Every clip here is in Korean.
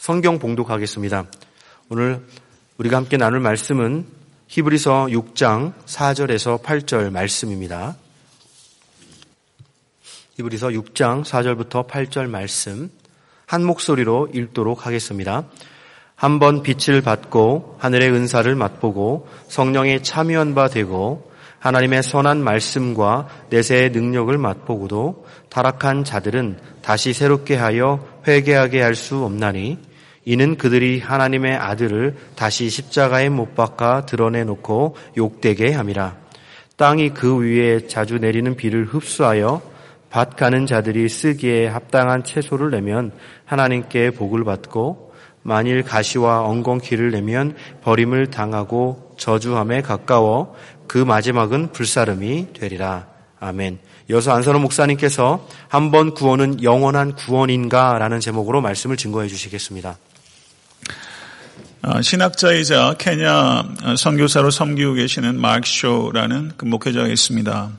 성경 봉독하겠습니다. 오늘 우리가 함께 나눌 말씀은 히브리서 6장 4절에서 8절 말씀입니다. 히브리서 6장 4절부터 8절 말씀 한 목소리로 읽도록 하겠습니다. 한번 빛을 받고 하늘의 은사를 맛보고 성령에 참여한 바 되고 하나님의 선한 말씀과 내세의 능력을 맛보고도 타락한 자들은 다시 새롭게 하여 회개하게 할 수 없나니 이는 그들이 하나님의 아들을 다시 십자가에 못 박아 드러내놓고 욕되게 함이라. 땅이 그 위에 자주 내리는 비를 흡수하여 밭 가는 자들이 쓰기에 합당한 채소를 내면 하나님께 복을 받고 만일 가시와 엉겅퀴를 내면 버림을 당하고 저주함에 가까워 그 마지막은 불사름이 되리라. 아멘. 여서 안선호 목사님께서 한 번 구원은 영원한 구원인가? 라는 제목으로 말씀을 증거해 주시겠습니다. 아, 신학자이자 케냐 선교사로 섬기고 계시는 마크 쇼라는 그 목회자가 있습니다.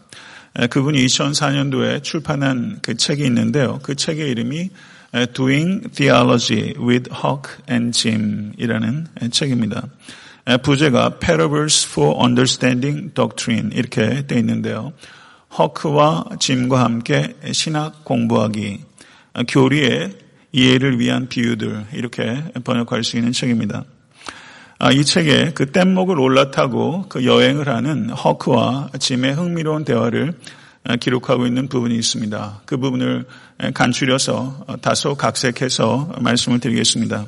그분이 2004년도에 출판한 그 책이 있는데요. 그 책의 이름이 Doing Theology with Hawk and Jim 이라는 책입니다. 부제가 Parables for Understanding Doctrine 이렇게 되어 있는데요. 허크와 짐과 함께 신학 공부하기, 교리의 이해를 위한 비유들 이렇게 번역할 수 있는 책입니다. 아, 이 책에 그 뗏목을 올라타고 그 여행을 하는 허크와 짐의 흥미로운 대화를 기록하고 있는 부분이 있습니다. 그 부분을 간추려서 다소 각색해서 말씀을 드리겠습니다.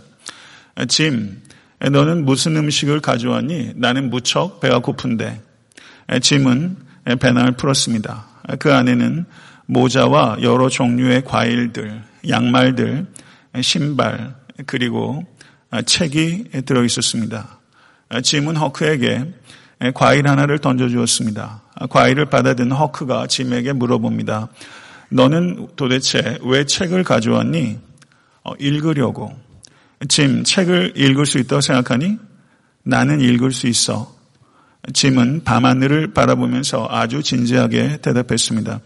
짐, 너는 무슨 음식을 가져왔니? 나는 무척 배가 고픈데. 짐은 배낭을 풀었습니다. 그 안에는 모자와 여러 종류의 과일들, 양말들, 신발, 그리고 책이 들어 있었습니다. 짐은 허크에게 과일 하나를 던져주었습니다. 과일을 받아든 허크가 짐에게 물어봅니다. 너는 도대체 왜 책을 가져왔니? 어, 읽으려고. 짐, 책을 읽을 수 있다고 생각하니? 나는 읽을 수 있어. 짐은 밤하늘을 바라보면서 아주 진지하게 대답했습니다.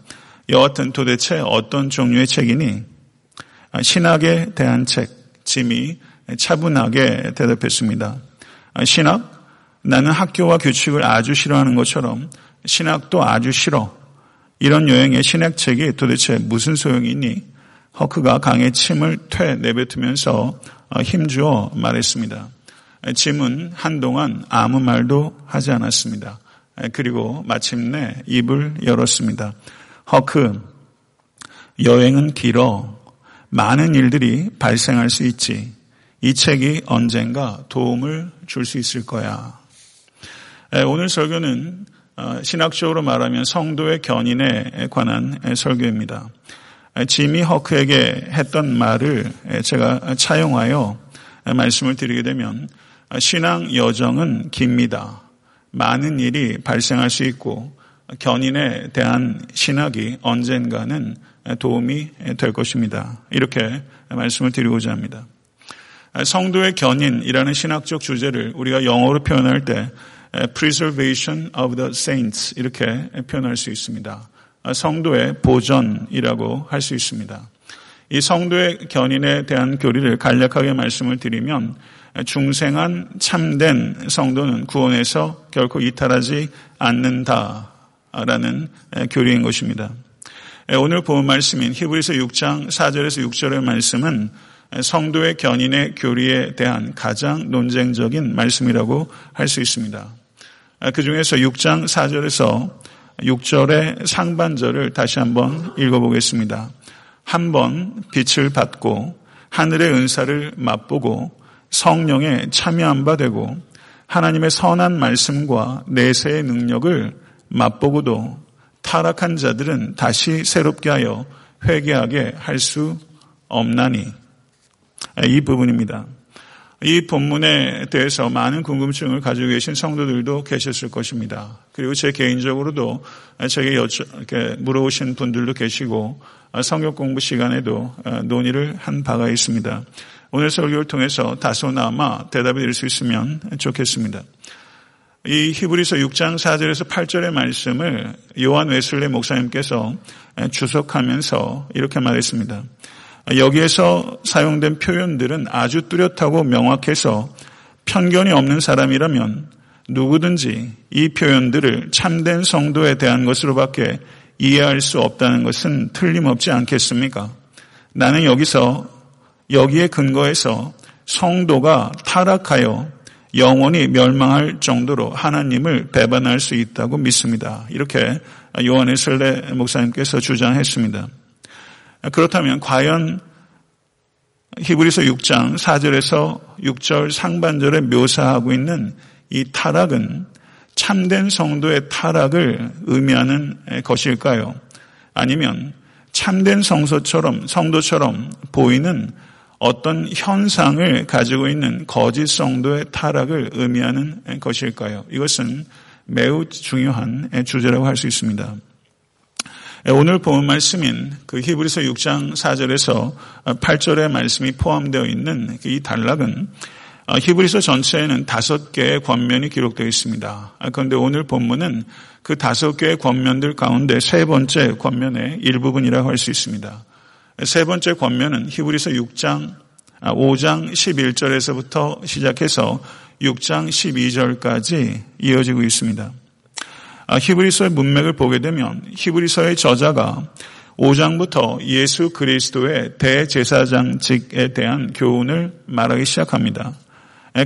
여하튼 도대체 어떤 종류의 책이니? 아, 신학에 대한 책. 짐이 차분하게 대답했습니다. 아, 신학? 나는 학교와 규칙을 아주 싫어하는 것처럼 신학도 아주 싫어. 이런 여행의 신학책이 도대체 무슨 소용이 있니? 허크가 강의 침을 퇴 내뱉으면서 어, 힘주어 말했습니다. 짐은 한동안 아무 말도 하지 않았습니다. 그리고 마침내 입을 열었습니다. 허크, 여행은 길어. 많은 일들이 발생할 수 있지. 이 책이 언젠가 도움을 줄 수 있을 거야. 오늘 설교는 어, 신학적으로 말하면 성도의 견인에 관한 설교입니다. 지미 허크에게 했던 말을 제가 차용하여 말씀을 드리게 되면 신앙 여정은 깁니다. 많은 일이 발생할 수 있고 견인에 대한 신학이 언젠가는 도움이 될 것입니다. 이렇게 말씀을 드리고자 합니다. 성도의 견인이라는 신학적 주제를 우리가 영어로 표현할 때 preservation of the saints 이렇게 표현할 수 있습니다. 성도의 보존이라고 할 수 있습니다. 이 성도의 견인에 대한 교리를 간략하게 말씀을 드리면 중생한 참된 성도는 구원에서 결코 이탈하지 않는다라는 교리인 것입니다. 오늘 본 말씀인 히브리서 6장 4절에서 6절의 말씀은 성도의 견인의 교리에 대한 가장 논쟁적인 말씀이라고 할 수 있습니다. 아, 그 중에서 6장 4절에서 6절의 상반절을 다시 한번 읽어보겠습니다. 한 번 빛을 받고 하늘의 은사를 맛보고 성령에 참여한 바 되고 하나님의 선한 말씀과 내세의 능력을 맛보고도 타락한 자들은 다시 새롭게 하여 회개하게 할 수 없나니 아, 이 부분입니다. 이 본문에 대해서 많은 궁금증을 가지고 계신 성도들도 계셨을 것입니다. 그리고 제 개인적으로도 제게 여쭤, 이렇게 물어오신 분들도 계시고 성역 공부 시간에도 논의를 한 바가 있습니다. 오늘 설교를 통해서 다소나마 대답이 될 수 있으면 좋겠습니다. 이 히브리서 6장 4절에서 8절의 말씀을 요한 웨슬레 목사님께서 주석하면서 이렇게 말했습니다. 여기에서 사용된 표현들은 아주 뚜렷하고 명확해서 편견이 없는 사람이라면 누구든지 이 표현들을 참된 성도에 대한 것으로밖에 이해할 수 없다는 것은 틀림없지 않겠습니까? 나는 여기서 여기에 근거해서 성도가 타락하여 영원히 멸망할 정도로 하나님을 배반할 수 있다고 믿습니다. 이렇게 요한의 설레 목사님께서 주장했습니다. 그렇다면 과연 히브리서 6장 4절에서 6절 상반절에 묘사하고 있는 이 타락은 참된 성도의 타락을 의미하는 것일까요? 아니면 참된 성소처럼 성도처럼 보이는 어떤 현상을 가지고 있는 거짓 성도의 타락을 의미하는 것일까요? 이것은 매우 중요한 주제라고 할 수 있습니다. 오늘 본 말씀인 그 히브리서 6장 4절에서 8절의 말씀이 포함되어 있는 이 단락은 히브리서 전체에는 다섯 개의 권면이 기록되어 있습니다. 그런데 오늘 본문은 그 다섯 개의 권면들 가운데 세 번째 권면의 일부분이라고 할 수 있습니다. 세 번째 권면은 히브리서 6장 5장 11절에서부터 시작해서 6장 12절까지 이어지고 있습니다. 아, 히브리서의 문맥을 보게 되면 히브리서의 저자가 5장부터 예수 그리스도의 대제사장직에 대한 교훈을 말하기 시작합니다.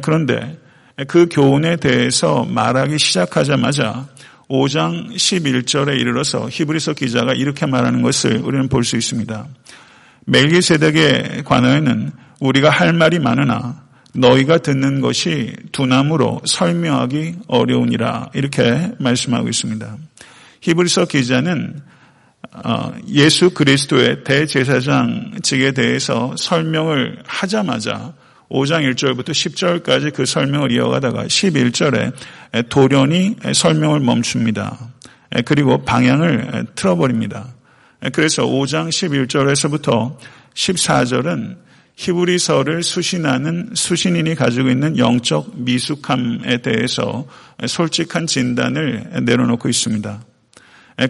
그런데 그 교훈에 대해서 말하기 시작하자마자 5장 11절에 이르러서 히브리서 기자가 이렇게 말하는 것을 우리는 볼 수 있습니다. 멜기세덱에 관하여는 우리가 할 말이 많으나 너희가 듣는 것이 두나무로 설명하기 어려우니라 이렇게 말씀하고 있습니다. 히브리서 기자는 어, 예수 그리스도의 대제사장직에 대해서 설명을 하자마자 5장 1절부터 10절까지 그 설명을 이어가다가 11절에 돌연히 설명을 멈춥니다. 그리고 방향을 틀어버립니다. 그래서 5장 11절에서부터 14절은 히브리서를 수신하는 수신인이 가지고 있는 영적 미숙함에 대해서 솔직한 진단을 내려놓고 있습니다.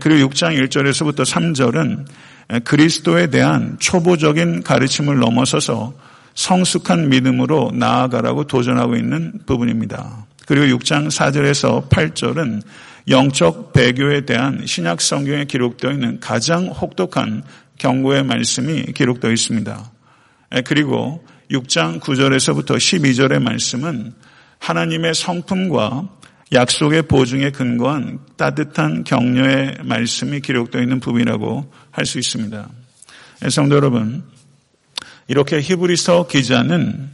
그리고 6장 1절에서부터 3절은 그리스도에 대한 초보적인 가르침을 넘어서서 성숙한 믿음으로 나아가라고 도전하고 있는 부분입니다. 그리고 6장 4절에서 8절은 영적 배교에 대한 신약 성경에 기록되어 있는 가장 혹독한 경고의 말씀이 기록되어 있습니다. 그리고 6장 9절에서부터 12절의 말씀은 하나님의 성품과 약속의 보증에 근거한 따뜻한 격려의 말씀이 기록되어 있는 부분이라고 할 수 있습니다. 성도 여러분, 이렇게 히브리서 기자는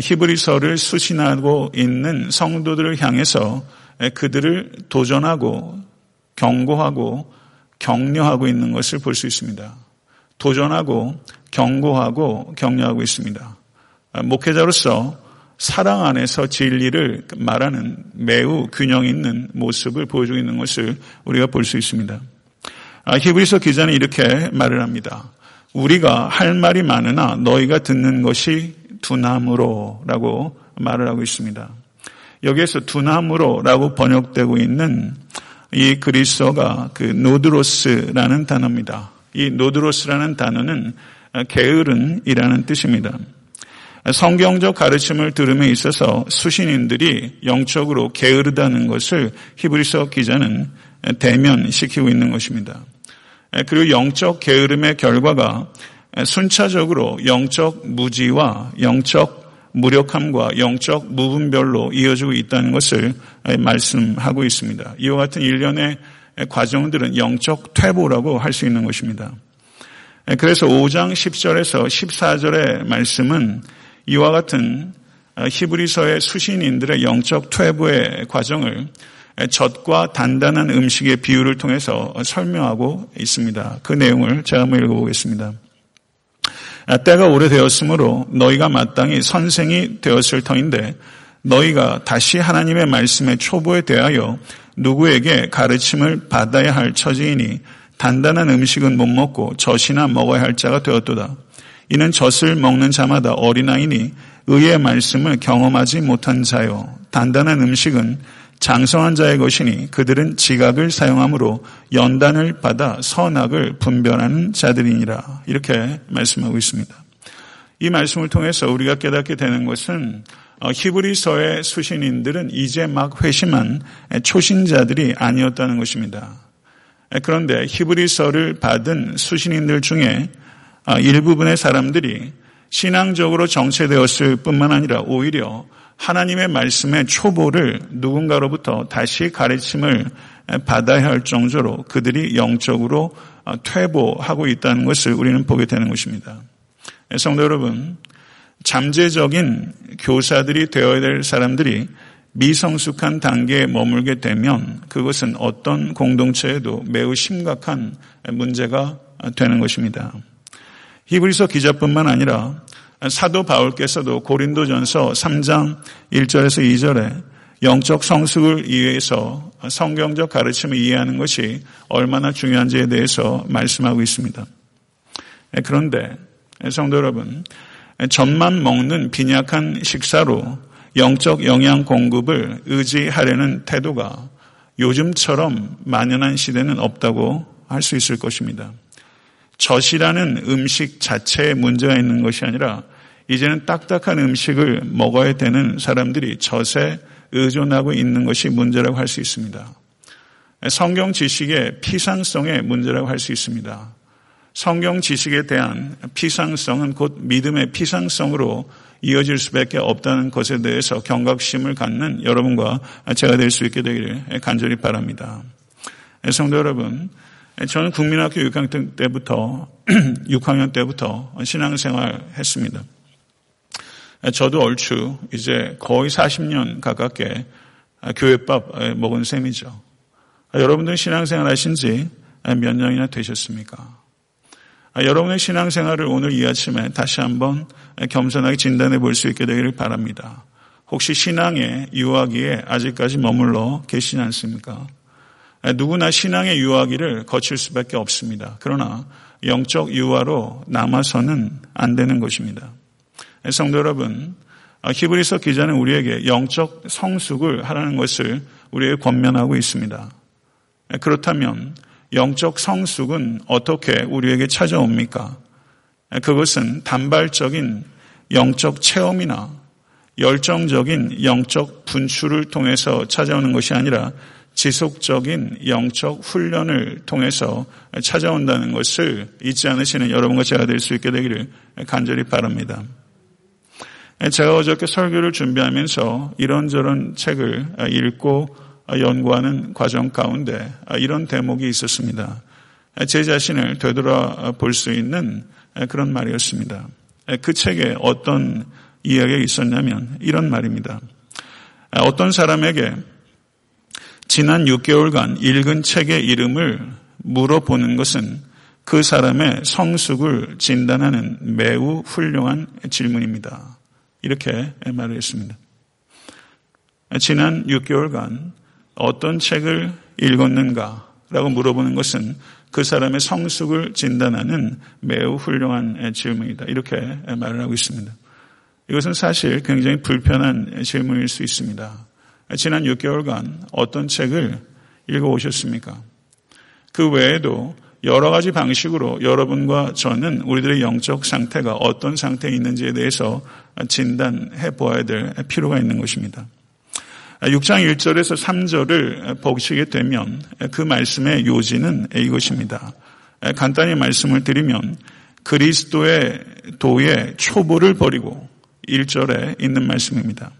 히브리서를 수신하고 있는 성도들을 향해서 그들을 도전하고 경고하고 격려하고 있는 것을 볼 수 있습니다. 도전하고 경고하고 격려하고 있습니다. 목회자로서 사랑 안에서 진리를 말하는 매우 균형 있는 모습을 보여주고 있는 것을 우리가 볼 수 있습니다. 아, 히브리서 기자는 이렇게 말을 합니다. 우리가 할 말이 많으나 너희가 듣는 것이 두나무로라고 말을 하고 있습니다. 여기에서 둔하므로라고 번역되고 있는 이 그리스어가 그 νωθρός라는 단어입니다. 이 νωθρός라는 단어는 게으른이라는 뜻입니다. 성경적 가르침을 들음에 있어서 수신인들이 영적으로 게으르다는 것을 히브리서 기자는 대면시키고 있는 것입니다. 그리고 영적 게으름의 결과가 순차적으로 영적 무지와 영적 무력함과 영적 무분별로 이어지고 있다는 것을 말씀하고 있습니다. 이와 같은 일련의 과정들은 영적 퇴보라고 할 수 있는 것입니다. 그래서 5장 10절에서 14절의 말씀은 이와 같은 히브리서의 수신인들의 영적 퇴보의 과정을 젖과 단단한 음식의 비유를 통해서 설명하고 있습니다. 그 내용을 제가 한번 읽어보겠습니다. 때가 오래되었으므로 너희가 마땅히 선생이 되었을 터인데 너희가 다시 하나님의 말씀의 초보에 대하여 누구에게 가르침을 받아야 할 처지이니 단단한 음식은 못 먹고 젖이나 먹어야 할 자가 되었도다. 이는 젖을 먹는 자마다 어린아이니 의의 말씀을 경험하지 못한 자요. 단단한 음식은 장성한 자의 것이니 그들은 지각을 사용함으로 연단을 받아 선악을 분별하는 자들이니라. 이렇게 말씀하고 있습니다. 이 말씀을 통해서 우리가 깨닫게 되는 것은 어, 히브리서의 수신인들은 이제 막 회심한 초신자들이 아니었다는 것입니다. 그런데 히브리서를 받은 수신인들 중에 어, 일부분의 사람들이 신앙적으로 정체되었을 뿐만 아니라 오히려 하나님의 말씀의 초보를 누군가로부터 다시 가르침을 받아야 할 정도로 그들이 영적으로 어, 퇴보하고 있다는 것을 우리는 보게 되는 것입니다. 성도 여러분, 잠재적인 교사들이 되어야 될 사람들이 미성숙한 단계에 머물게 되면 그것은 어떤 공동체에도 매우 심각한 문제가 되는 것입니다. 히브리서 기자뿐만 아니라 사도 바울께서도 고린도전서 3장 1절에서 2절에 영적 성숙을 위해서 성경적 가르침을 이해하는 것이 얼마나 중요한지에 대해서 말씀하고 있습니다. 그런데 성도 여러분, 젖만 먹는 빈약한 식사로 영적 영양 공급을 의지하려는 태도가 요즘처럼 만연한 시대는 없다고 할 수 있을 것입니다. 젖이라는 음식 자체에 문제가 있는 것이 아니라 이제는 딱딱한 음식을 먹어야 되는 사람들이 젖에 의존하고 있는 것이 문제라고 할 수 있습니다. 성경 지식의 피상성의 문제라고 할 수 있습니다. 성경 지식에 대한 피상성은 곧 믿음의 피상성으로 이어질 수밖에 없다는 것에 대해서 경각심을 갖는 여러분과 제가 될 수 있게 되기를 간절히 바랍니다. 성도 여러분, 저는 국민학교 6학년 때부터 6학년 때부터 신앙생활 했습니다. 저도 얼추 이제 거의 40년 가깝게 교회밥 먹은 셈이죠. 여러분들 신앙생활 하신 지 몇 년이나 되셨습니까? 아, 여러분의 신앙생활을 오늘 이 아침에 다시 한번 겸손하게 진단해 볼 수 있게 되기를 바랍니다. 혹시 신앙의 유아기에 아직까지 머물러 계시지 않습니까? 아, 누구나 신앙의 유아기를 거칠 수밖에 없습니다. 그러나 영적 유아로 남아서는 안 되는 것입니다. 성도 여러분, 아, 히브리서 기자는 우리에게 영적 성숙을 하라는 것을 우리에게 권면하고 있습니다. 그렇다면 영적 성숙은 어떻게 우리에게 찾아옵니까? 그것은 단발적인 영적 체험이나 열정적인 영적 분출을 통해서 찾아오는 것이 아니라 지속적인 영적 훈련을 통해서 찾아온다는 것을 잊지 않으시는 여러분과 제가 될 수 있게 되기를 간절히 바랍니다. 제가 어저께 설교를 준비하면서 이런저런 책을 읽고 연구하는 과정 가운데 이런 대목이 있었습니다. 제 자신을 되돌아볼 수 있는 그런 말이었습니다. 그 책에 어떤 이야기가 있었냐면 이런 말입니다. 어떤 사람에게 지난 6개월간 읽은 책의 이름을 물어보는 것은 그 사람의 성숙을 진단하는 매우 훌륭한 질문입니다. 이렇게 말을 했습니다. 지난 6개월간 어떤 책을 읽었는가라고 물어보는 것은 그 사람의 성숙을 진단하는 매우 훌륭한 질문이다. 이렇게 말을 하고 있습니다. 이것은 사실 굉장히 불편한 질문일 수 있습니다. 지난 6개월간 어떤 책을 읽어오셨습니까? 그 외에도 여러 가지 방식으로 여러분과 저는 우리들의 영적 상태가 어떤 상태에 있는지에 대해서 진단해 보아야 될 필요가 있는 것입니다. 6장 1절에서 3절을 보시게 되면 그 말씀의 요지는 이것입니다. 간단히 말씀을 드리면 그리스도의 도의 초보를 버리고 1절에 있는 말씀입니다.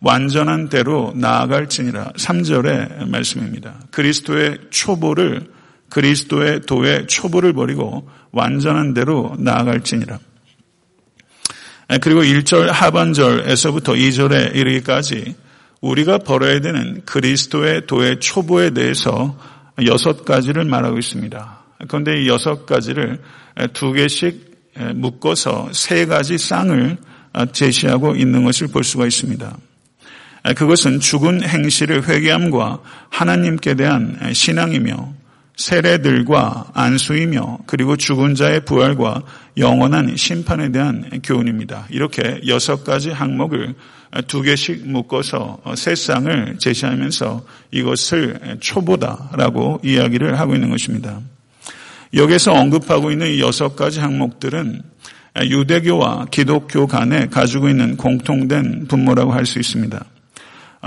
완전한 대로 나아갈지니라 3절의 말씀입니다. 그리스도의 초보를 그리스도의 도의 초보를 버리고 완전한 대로 나아갈지니라. 그리고 1절 하반절에서부터 2절에 이르기까지 우리가 벌어야 되는 그리스도의 도의 초보에 대해서 여섯 가지를 말하고 있습니다. 그런데 이 여섯 가지를 두 개씩 묶어서 세 가지 쌍을 제시하고 있는 것을 볼 수가 있습니다. 그것은 죽은 행실을 회개함과 하나님께 대한 신앙이며 세례들과 안수이며 그리고 죽은 자의 부활과 영원한 심판에 대한 교훈입니다. 이렇게 여섯 가지 항목을 두 개씩 묶어서 세 쌍을 제시하면서 이것을 초보다라고 이야기를 하고 있는 것입니다. 여기서 언급하고 있는 이 여섯 가지 항목들은 유대교와 기독교 간에 가지고 있는 공통된 분모라고 할 수 있습니다.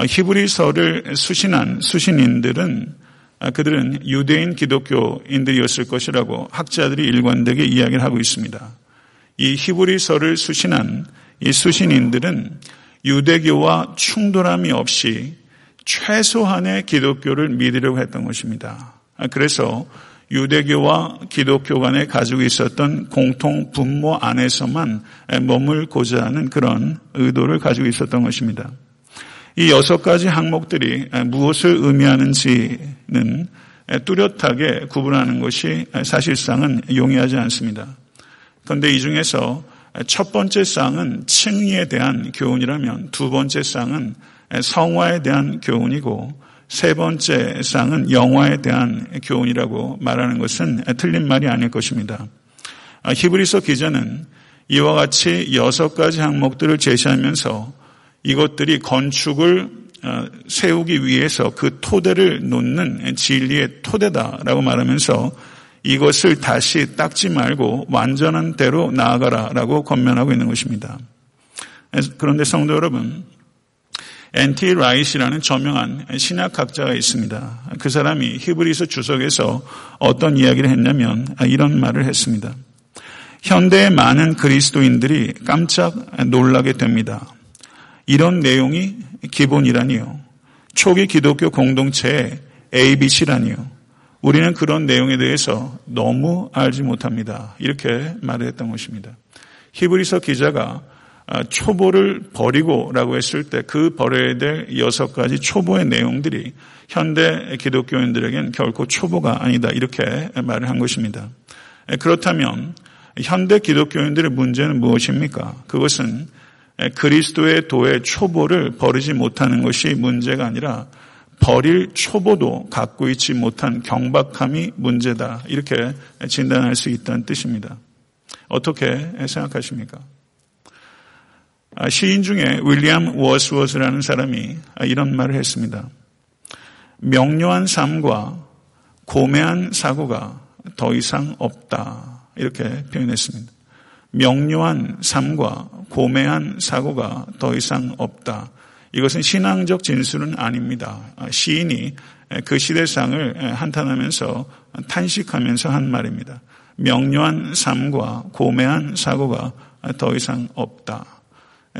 히브리서를 수신한 수신인들은 그들은 유대인 기독교인들이었을 것이라고 학자들이 일관되게 이야기를 하고 있습니다. 이 히브리서를 수신한 이 수신인들은 유대교와 충돌함이 없이 최소한의 기독교를 믿으려고 했던 것입니다. 그래서 유대교와 기독교 간에 가지고 있었던 공통 분모 안에서만 머물고자 하는 그런 의도를 가지고 있었던 것입니다. 이 여섯 가지 항목들이 무엇을 의미하는지는 뚜렷하게 구분하는 것이 사실상은 용이하지 않습니다. 그런데 이 중에서 첫 번째 쌍은 칭의에 대한 교훈이라면 두 번째 쌍은 성화에 대한 교훈이고 세 번째 쌍은 영화에 대한 교훈이라고 말하는 것은 틀린 말이 아닐 것입니다. 아, 히브리서 기자는 이와 같이 여섯 가지 항목들을 제시하면서 이것들이 건축을 어, 세우기 위해서 그 토대를 놓는 진리의 토대다라고 말하면서 이것을 다시 닦지 말고 완전한 대로 나아가라라고 권면하고 있는 것입니다. 그런데 성도 여러분, 엔티 라이시라는 저명한 신학학자가 있습니다. 그 사람이 히브리서 주석에서 어떤 이야기를 했냐면 이런 말을 했습니다. 현대의 많은 그리스도인들이 깜짝 놀라게 됩니다. 이런 내용이 기본이라니요. 초기 기독교 공동체의 ABC라니요. 우리는 그런 내용에 대해서 너무 알지 못합니다. 이렇게 말을 했던 것입니다. 히브리서 기자가 아, 초보를 버리고라고 했을 때 그 버려야 될 여섯 가지 초보의 내용들이 현대 기독교인들에겐 결코 초보가 아니다 이렇게 말을 한 것입니다. 그렇다면 현대 기독교인들의 문제는 무엇입니까? 그것은 그리스도의 도의 초보를 버리지 못하는 것이 문제가 아니라 버릴 초보도 갖고 있지 못한 경박함이 문제다. 이렇게 진단할 수 있다는 뜻입니다. 어떻게 생각하십니까? 아, 시인 중에 윌리엄 워스워스라는 사람이 이런 말을 했습니다. 명료한 삶과 고매한 사고가 더 이상 없다. 이렇게 표현했습니다. 명료한 삶과 고매한 사고가 더 이상 없다. 이것은 신앙적 진술은 아닙니다. 아, 시인이 그 시대상을 한탄하면서 탄식하면서 한 말입니다. 명료한 삶과 고매한 사고가 더 이상 없다.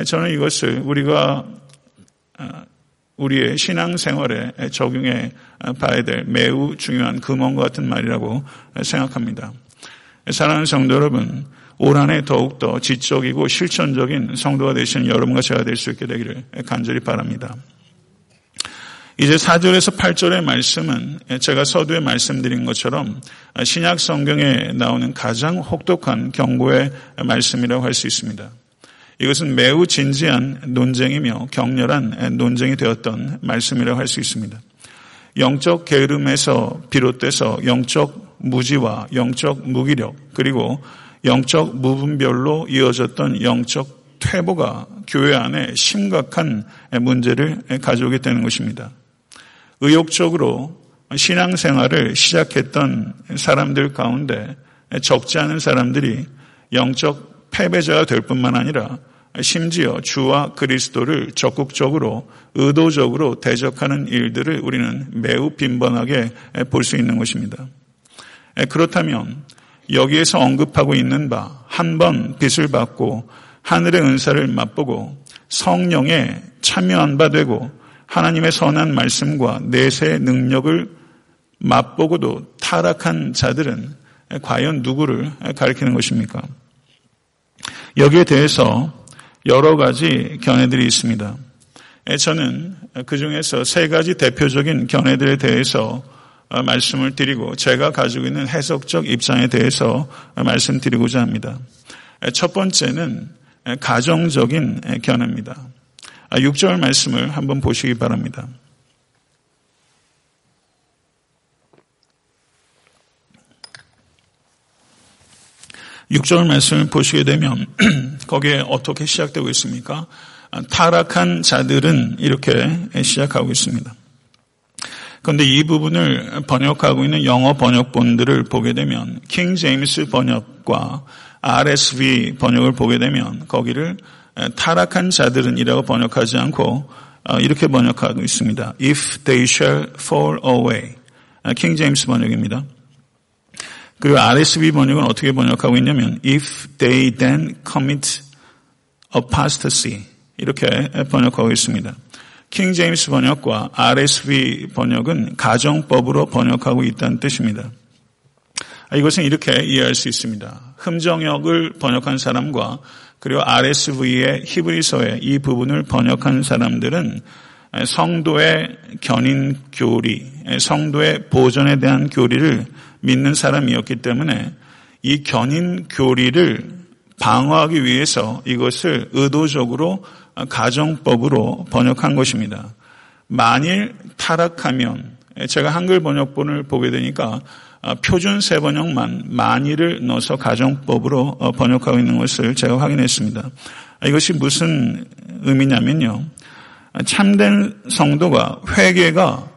저는 이것을 우리가 아, 우리의 신앙생활에 적용해 봐야 될 매우 중요한 금원과 같은 말이라고 생각합니다. 사랑하는 성도 여러분, 올 한해 더욱더 지적이고 실천적인 성도가 되시는 여러분과 제가 될 수 있게 되기를 간절히 바랍니다. 이제 4절에서 8절의 말씀은 제가 서두에 말씀드린 것처럼 신약 성경에 나오는 가장 혹독한 경고의 말씀이라고 할 수 있습니다. 이것은 매우 진지한 논쟁이며 격렬한 논쟁이 되었던 말씀이라고 할 수 있습니다. 영적 게으름에서 비롯돼서 영적 무지와 영적 무기력 그리고 영적 무분별로 이어졌던 영적 퇴보가 교회 안에 심각한 문제를 가져오게 되는 것입니다. 의욕적으로 신앙생활을 시작했던 사람들 가운데 적지 않은 사람들이 영적 패배자가 될 뿐만 아니라 심지어 주와 그리스도를 적극적으로 의도적으로 대적하는 일들을 우리는 매우 빈번하게 볼 수 있는 것입니다. 그렇다면 여기에서 언급하고 있는 바 한번 빚을 받고 하늘의 은사를 맛보고 성령에 참여한 바 되고 하나님의 선한 말씀과 내세의 능력을 맛보고도 타락한 자들은 과연 누구를 가리키는 것입니까? 여기에 대해서 여러 가지 견해들이 있습니다. 저는 그 중에서 세 가지 대표적인 견해들에 대해서 어, 말씀을 드리고 제가 가지고 있는 해석적 입장에 대해서 말씀드리고자 합니다. 첫 번째는 가정적인 견해입니다. 아, 6절 말씀을 한번 보시기 바랍니다. 6절 말씀을 보시게 되면 거기에 어떻게 시작되고 있습니까? 아, 타락한 자들은 이렇게 시작하고 있습니다. 그런데 이 부분을 번역하고 있는 영어 번역본들을 보게 되면 킹 제임스 번역과 RSV 번역을 보게 되면 거기를 타락한 자들은이라고 번역하지 않고 어, 이렇게 번역하고 있습니다. If they shall fall away. 킹 제임스 번역입니다. 그리고 RSV 번역은 어떻게 번역하고 있냐면 if they then commit apostasy 이렇게 번역하고 있습니다. 킹 제임스 번역과 RSV 번역은 가정법으로 번역하고 있다는 뜻입니다. 이것은 이렇게 이해할 수 있습니다. 흠정역을 번역한 사람과 그리고 RSV의 히브리서의 이 부분을 번역한 사람들은 성도의 견인 교리, 성도의 보존에 대한 교리를 믿는 사람이었기 때문에 이 견인 교리를 방어하기 위해서 이것을 의도적으로 가정법으로 번역한 것입니다. 만일 타락하면 제가 한글 번역본을 보게 되니까 표준 세 번역만 만일을 넣어서 가정법으로 번역하고 있는 것을 제가 확인했습니다. 이것이 무슨 의미냐면요. 참된 성도가 회개가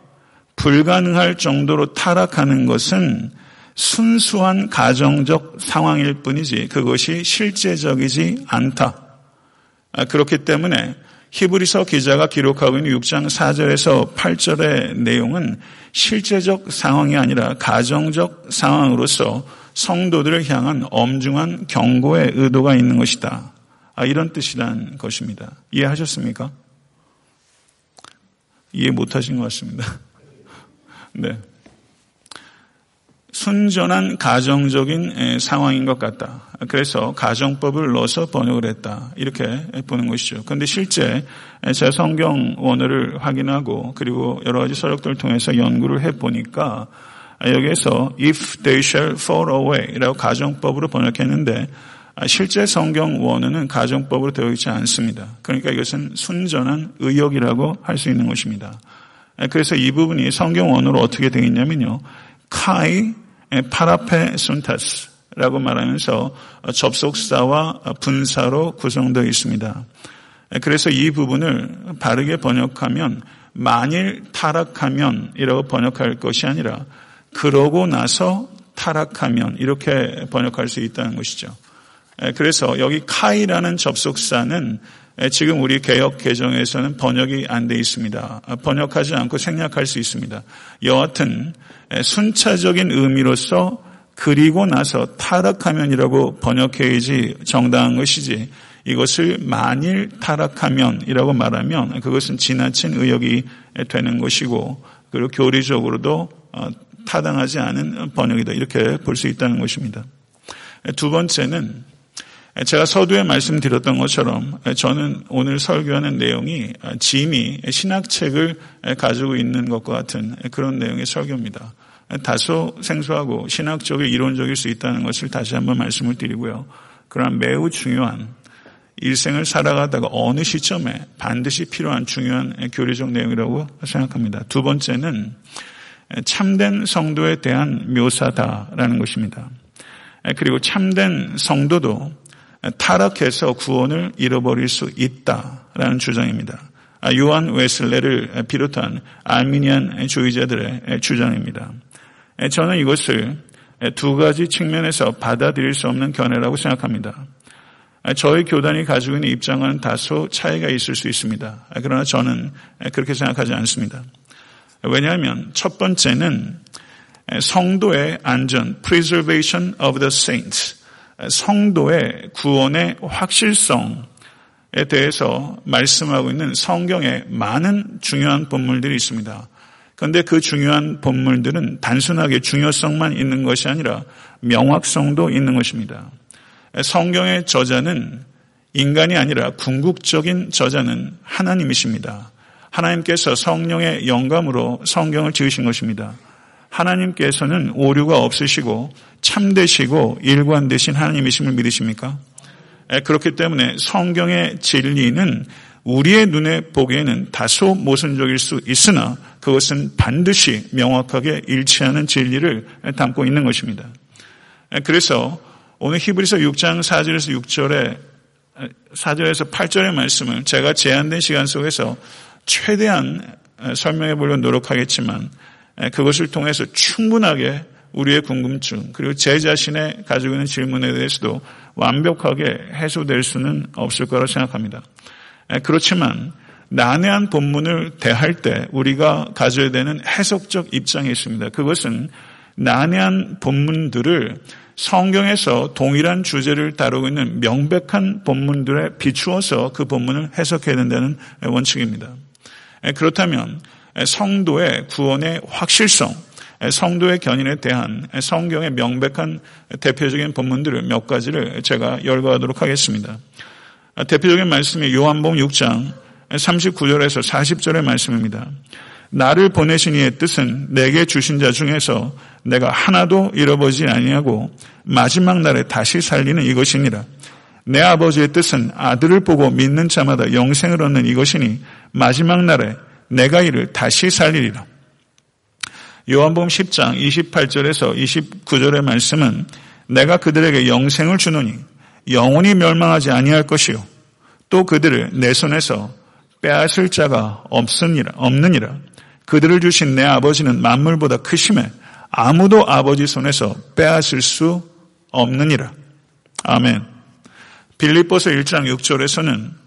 불가능할 정도로 타락하는 것은 순수한 가정적 상황일 뿐이지 그것이 실제적이지 않다. 아, 그렇기 때문에 히브리서 기자가 기록하고 있는 6장 4절에서 8절의 내용은 실제적 상황이 아니라 가정적 상황으로서 성도들을 향한 엄중한 경고의 의도가 있는 것이다. 아, 이런 뜻이란 것입니다. 이해하셨습니까? 이해 못하신 것 같습니다. 네. 순전한 가정적인 상황인 것 같다. 그래서 가정법을 넣어서 번역을 했다. 이렇게 보는 것이죠. 그런데 실제 제가 성경 원어를 확인하고 그리고 여러 가지 서력들을 통해서 연구를 해보니까 여기에서 if they shall fall away 라고 가정법으로 번역했는데 실제 성경 원어는 가정법으로 되어 있지 않습니다. 그러니까 이것은 순전한 의역이라고 할 수 있는 것입니다. 그래서 이 부분이 성경 원어로 어떻게 되어 있냐면요. 카이 파라페 순타스라고 말하면서 접속사와 분사로 구성되어 있습니다. 그래서 이 부분을 바르게 번역하면 만일 타락하면 이라고 번역할 것이 아니라 그러고 나서 타락하면 이렇게 번역할 수 있다는 것이죠. 그래서 여기 카이라는 접속사는 지금 우리 개혁 개정에서는 번역이 안 돼 있습니다. 번역하지 않고 생략할 수 있습니다. 여하튼 순차적인 의미로서 그리고 나서 타락하면이라고 번역해야지 정당한 것이지 이것을 만일 타락하면이라고 말하면 그것은 지나친 의역이 되는 것이고 그리고 교리적으로도 어, 타당하지 않은 번역이다 이렇게 볼 수 있다는 것입니다. 두 번째는 제가 서두에 말씀드렸던 것처럼 저는 오늘 설교하는 내용이 짐이 신학책을 가지고 있는 것과 같은 그런 내용의 설교입니다. 다소 생소하고 신학적으로 이론적일 수 있다는 것을 다시 한번 말씀을 드리고요. 그러나 매우 중요한 일생을 살아가다가 어느 시점에 반드시 필요한 중요한 교리적 내용이라고 생각합니다. 두 번째는 참된 성도에 대한 묘사다라는 것입니다. 그리고 참된 성도도 타락해서 구원을 잃어버릴 수 있다라는 주장입니다. 아, 요한 웨슬레를 비롯한 아미니안 주의자들의 주장입니다. 저는 이것을 두 가지 측면에서 받아들일 수 없는 견해라고 생각합니다. 저희 교단이 가지고 있는 입장은 다소 차이가 있을 수 있습니다. 그러나 저는 그렇게 생각하지 않습니다. 왜냐하면 첫 번째는 성도의 안전, preservation of the saints, 성도의 구원의 확실성에 대해서 말씀하고 있는 성경에 많은 중요한 본물들이 있습니다. 그런데 그 중요한 본물들은 단순하게 중요성만 있는 것이 아니라 명확성도 있는 것입니다. 성경의 저자는 인간이 아니라 궁극적인 저자는 하나님이십니다. 하나님께서 성령의 영감으로 성경을 지으신 것입니다. 하나님께서는 오류가 없으시고 참되시고 일관되신 하나님이심을 믿으십니까? 그렇기 때문에 성경의 진리는 우리의 눈에 보기에는 다소 모순적일 수 있으나 그것은 반드시 명확하게 일치하는 진리를 담고 있는 것입니다. 그래서 오늘 히브리서 6장 4절에서 6절에 4절에서 8절의 말씀을 제가 제한된 시간 속에서 최대한 설명해 보려고 노력하겠지만 그것을 통해서 충분하게 우리의 궁금증 그리고 제 자신의 가지고 있는 질문에 대해서도 완벽하게 해소될 수는 없을 거라고 생각합니다. 그렇지만 난해한 본문을 대할 때 우리가 가져야 되는 해석적 입장이 있습니다. 그것은 난해한 본문들을 성경에서 동일한 주제를 다루고 있는 명백한 본문들에 비추어서 그 본문을 해석해야 된다는 원칙입니다. 그렇다면 성도의 구원의 확실성, 성도의 견인에 대한 성경의 명백한 대표적인 본문들을 몇 가지를 제가 열거하도록 하겠습니다. 대표적인 말씀이 요한복음 6장 39절에서 40절의 말씀입니다. 나를 보내신 이의 뜻은 내게 주신 자 중에서 내가 하나도 잃어버리지 아니하고 마지막 날에 다시 살리는 이것이니라. 내 아버지의 뜻은 아들을 보고 믿는 자마다 영생을 얻는 이것이니 마지막 날에 내가 이를 다시 살리리라. 요한복음 10장 28절에서 29절의 말씀은 내가 그들에게 영생을 주노니 영원히 멸망하지 아니할 것이요. 또 그들을 내 손에서 빼앗을 자가 없으니라 없느니라. 그들을 주신 내 아버지는 만물보다 크심에 아무도 아버지 손에서 빼앗을 수 없느니라. 아멘. 빌립보서 1장 6절에서는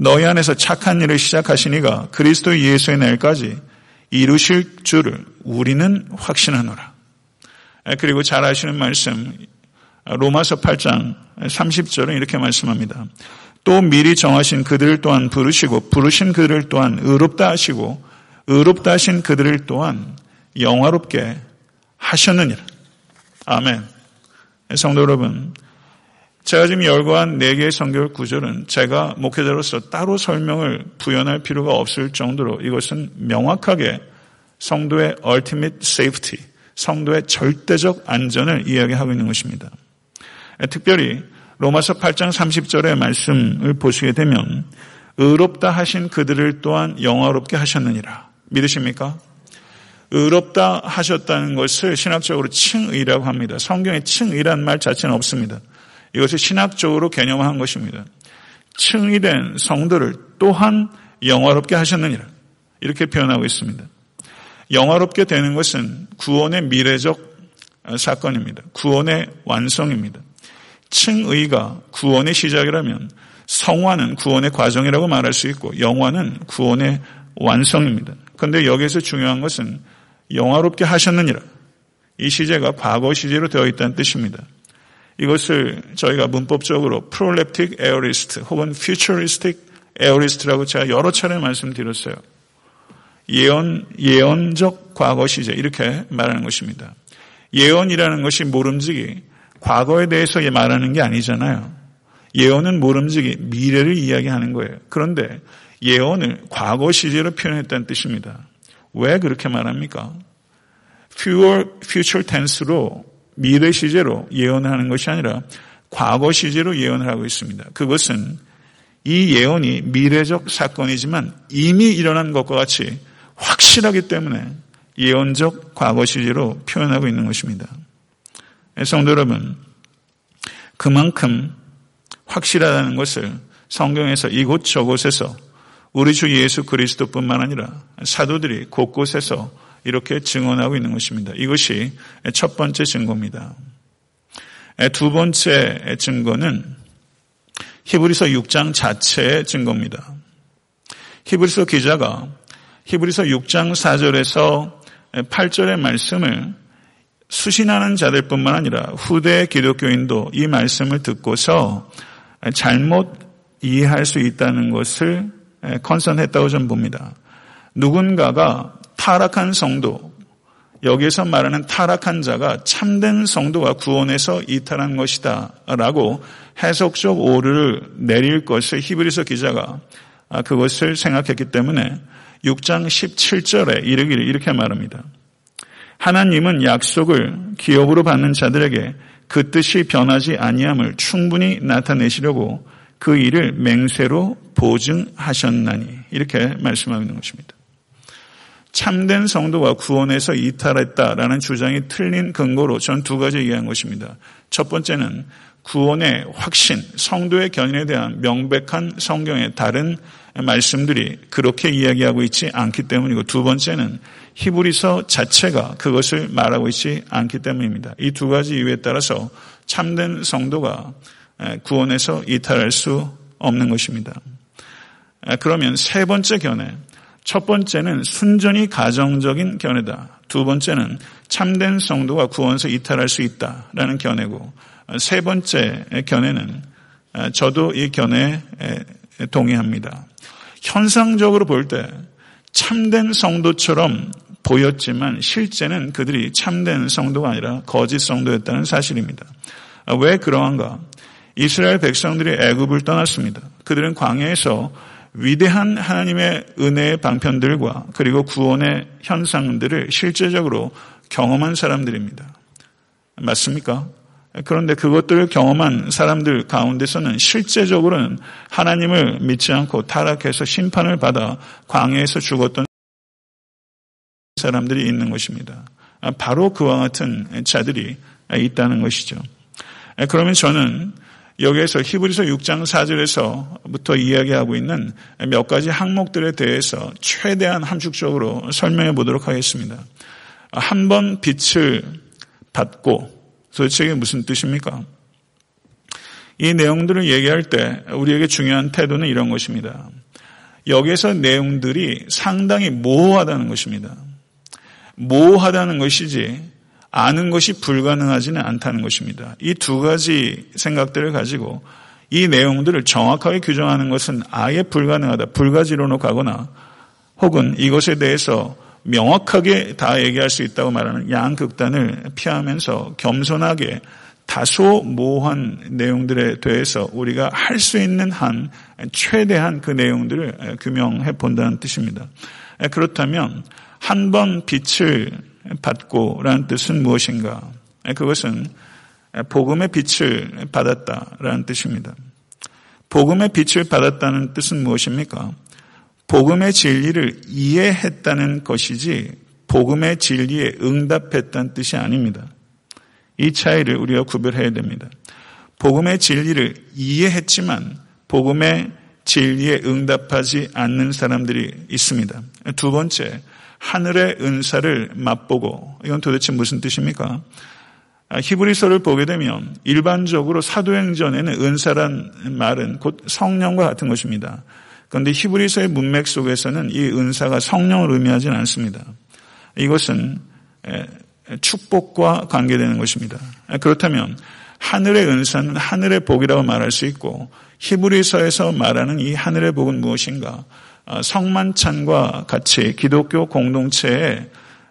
너희 안에서 착한 일을 시작하시니가 그리스도 예수의 날까지 이루실 줄을 우리는 확신하노라. 그리고 잘 아시는 말씀 로마서 8장 30절은 이렇게 말씀합니다. 또 미리 정하신 그들을 또한 부르시고 부르신 그들을 또한 의롭다 하시고 의롭다 하신 그들을 또한 영화롭게 하셨느니라. 아멘. 성도 여러분, 제가 지금 열거한 4개의 성경 구절은 제가 목회자로서 따로 설명을 부연할 필요가 없을 정도로 이것은 명확하게 성도의 ultimate safety, 성도의 절대적 안전을 이야기하고 있는 것입니다. 특별히 로마서 8장 30절의 말씀을 보시게 되면 의롭다 하신 그들을 또한 영화롭게 하셨느니라. 믿으십니까? 의롭다 하셨다는 것을 신학적으로 칭의라고 합니다. 성경에 칭의란 말 자체는 없습니다. 이것을 신학적으로 개념한 것입니다. 층이 된 성도를 또한 영화롭게 하셨느니라. 이렇게 표현하고 있습니다. 영화롭게 되는 것은 구원의 미래적 사건입니다. 구원의 완성입니다. 층의가 구원의 시작이라면 성화는 구원의 과정이라고 말할 수 있고 영화는 구원의 완성입니다. 그런데 여기서 중요한 것은 영화롭게 하셨느니라. 이 시제가 과거 시제로 되어 있다는 뜻입니다. 이것을 저희가 문법적으로 proleptic aorist 혹은 futuristic aorist라고 제가 여러 차례 말씀드렸어요. 예언, 예언적 과거 시제 이렇게 말하는 것입니다. 예언이라는 것이 모름지기 과거에 대해서 말하는 게 아니잖아요. 예언은 모름지기 미래를 이야기하는 거예요. 그런데 예언을 과거 시제로 표현했다는 뜻입니다. 왜 그렇게 말합니까? future tense로 미래 시제로 예언하는 것이 아니라 과거 시제로 예언을 하고 있습니다. 그것은 이 예언이 미래적 사건이지만 이미 일어난 것과 같이 확실하기 때문에 예언적 과거 시제로 표현하고 있는 것입니다. 성도 여러분, 그만큼 확실하다는 것을 성경에서 이곳저곳에서 우리 주 예수 그리스도뿐만 아니라 사도들이 곳곳에서 이렇게 증언하고 있는 것입니다. 이것이 첫 번째 증거입니다. 두 번째 증거는 히브리서 6장 자체의 증거입니다. 히브리서 기자가 히브리서 6장 4절에서 8절의 말씀을 수신하는 자들 뿐만 아니라 후대 기독교인도 이 말씀을 듣고서 잘못 이해할 수 있다는 것을 컨선했다고 좀 봅니다. 누군가가 타락한 성도, 여기에서 말하는 타락한 자가 참된 성도가 구원에서 이탈한 것이다. 라고 해석적 오류를 내릴 것을 히브리서 기자가 그것을 생각했기 때문에 6장 17절에 이르기를 이렇게 말합니다. 하나님은 약속을 기업으로 받는 자들에게 그 뜻이 변하지 아니함을 충분히 나타내시려고 그 일을 맹세로 보증하셨나니 이렇게 말씀하고 있는 것입니다. 참된 성도가 구원에서 이탈했다라는 주장이 틀린 근거로 전 두 가지 얘기한 것입니다. 첫 번째는 구원의 확신, 성도의 견인에 대한 명백한 성경의 다른 말씀들이 그렇게 이야기하고 있지 않기 때문이고 두 번째는 히브리서 자체가 그것을 말하고 있지 않기 때문입니다. 이 두 가지 이유에 따라서 참된 성도가 구원에서 이탈할 수 없는 것입니다. 그러면 세 번째 견해. 첫 번째는 순전히 가정적인 견해다. 두 번째는 참된 성도가 구원에서 이탈할 수 있다라는 견해고 세 번째 견해는 저도 이 견해에 동의합니다. 현상적으로 볼 때 참된 성도처럼 보였지만 실제는 그들이 참된 성도가 아니라 거짓 성도였다는 사실입니다. 왜 그러한가? 이스라엘 백성들이 애굽을 떠났습니다. 그들은 광야에서 위대한 하나님의 은혜의 방편들과 그리고 구원의 현상들을 실제적으로 경험한 사람들입니다. 맞습니까? 그런데 그것들을 경험한 사람들 가운데서는 실제적으로는 하나님을 믿지 않고 타락해서 심판을 받아 광야에서 죽었던 사람들이 있는 것입니다. 바로 그와 같은 자들이 있다는 것이죠. 그러면 저는 여기에서 히브리서 6장 4절에서부터 이야기하고 있는 몇 가지 항목들에 대해서 최대한 함축적으로 설명해 보도록 하겠습니다. 한 번 빛을 받고 도대체 이게 무슨 뜻입니까? 이 내용들을 얘기할 때 우리에게 중요한 태도는 이런 것입니다. 여기에서 내용들이 상당히 모호하다는 것입니다. 모호하다는 것이지 아는 것이 불가능하지는 않다는 것입니다. 이 두 가지 생각들을 가지고 이 내용들을 정확하게 규정하는 것은 아예 불가능하다, 불가지론으로 가거나 혹은 이것에 대해서 명확하게 다 얘기할 수 있다고 말하는 양극단을 피하면서 겸손하게 다소 모호한 내용들에 대해서 우리가 할 수 있는 한 최대한 그 내용들을 규명해 본다는 뜻입니다. 그렇다면 한 번 빛을 받고라는 뜻은 무엇인가? 그것은 복음의 빛을 받았다라는 뜻입니다. 복음의 빛을 받았다는 뜻은 무엇입니까? 복음의 진리를 이해했다는 것이지 복음의 진리에 응답했다는 뜻이 아닙니다. 이 차이를 우리가 구별해야 됩니다. 복음의 진리를 이해했지만 복음의 진리에 응답하지 않는 사람들이 있습니다. 두 번째, 하늘의 은사를 맛보고 이건 도대체 무슨 뜻입니까? 히브리서를 보게 되면 일반적으로 사도행전에는 은사란 말은 곧 성령과 같은 것입니다. 그런데 히브리서의 문맥 속에서는 이 은사가 성령을 의미하지는 않습니다. 이것은 축복과 관계되는 것입니다. 그렇다면 하늘의 은사는 하늘의 복이라고 말할 수 있고 히브리서에서 말하는 이 하늘의 복은 무엇인가? 어, 성만찬과 같이 기독교 공동체의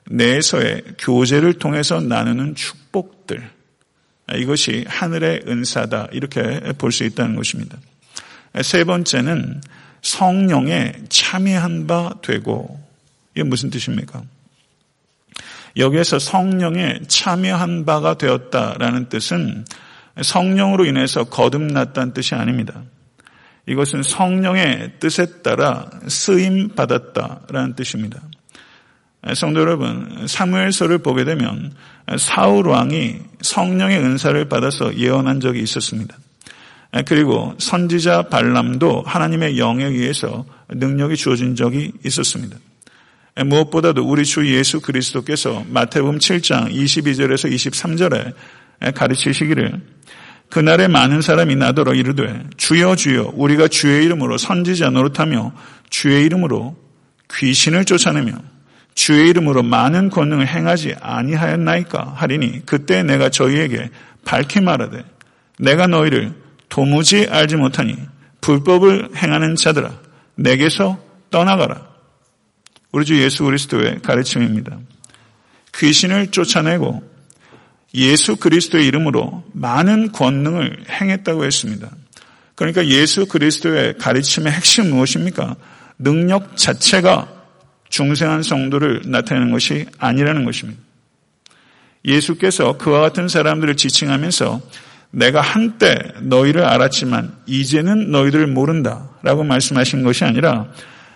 내에서의 교제를 통해서 나누는 축복들. 이것이 하늘의 은사다. 이렇게 볼 수 있다는 것입니다. 세 번째는 성령에 참여한 바 되고 이게 무슨 뜻입니까? 여기에서 성령에 참여한 바가 되었다라는 뜻은 성령으로 인해서 거듭났다는 뜻이 아닙니다. 이것은 성령의 뜻에 따라 쓰임 받았다라는 뜻입니다. 성도 여러분, 사무엘서를 보게 되면 사울 왕이 성령의 은사를 받아서 예언한 적이 있었습니다. 그리고 선지자 발람도 하나님의 영에 의해서 능력이 주어진 적이 있었습니다. 무엇보다도 우리 주 예수 그리스도께서 마태복음 7장 22절에서 23절에 가르치시기를 그날에 많은 사람이 나더러 이르되 주여 주여 우리가 주의 이름으로 선지자 노릇하며 주의 이름으로 귀신을 쫓아내며 주의 이름으로 많은 권능을 행하지 아니하였나이까 하리니 그때 내가 저희에게 밝히 말하되 내가 너희를 도무지 알지 못하니 불법을 행하는 자들아 내게서 떠나가라. 우리 주 예수 그리스도의 가르침입니다. 귀신을 쫓아내고 예수 그리스도의 이름으로 많은 권능을 행했다고 했습니다. 그러니까 예수 그리스도의 가르침의 핵심 무엇입니까? 능력 자체가 중생한 성도를 나타내는 것이 아니라는 것입니다. 예수께서 그와 같은 사람들을 지칭하면서 내가 한때 너희를 알았지만 이제는 너희들을 모른다 라고 말씀하신 것이 아니라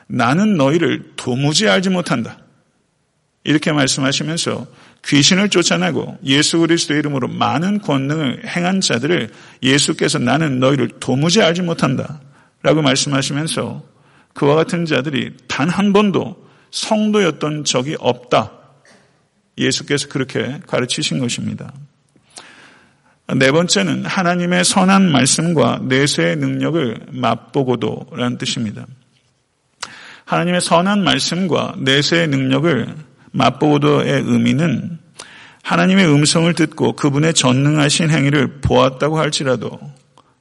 나는 너희를 도무지 알지 못한다. 이렇게 말씀하시면서 귀신을 쫓아내고 예수 그리스도의 이름으로 많은 권능을 행한 자들을 예수께서 나는 너희를 도무지 알지 못한다. 라고 말씀하시면서 그와 같은 자들이 단 한 번도 성도였던 적이 없다. 예수께서 그렇게 가르치신 것입니다. 네 번째는 하나님의 선한 말씀과 내세의 능력을 맛보고도 라는 뜻입니다. 하나님의 선한 말씀과 내세의 능력을 맛보고도의 의미는 하나님의 음성을 듣고 그분의 전능하신 행위를 보았다고 할지라도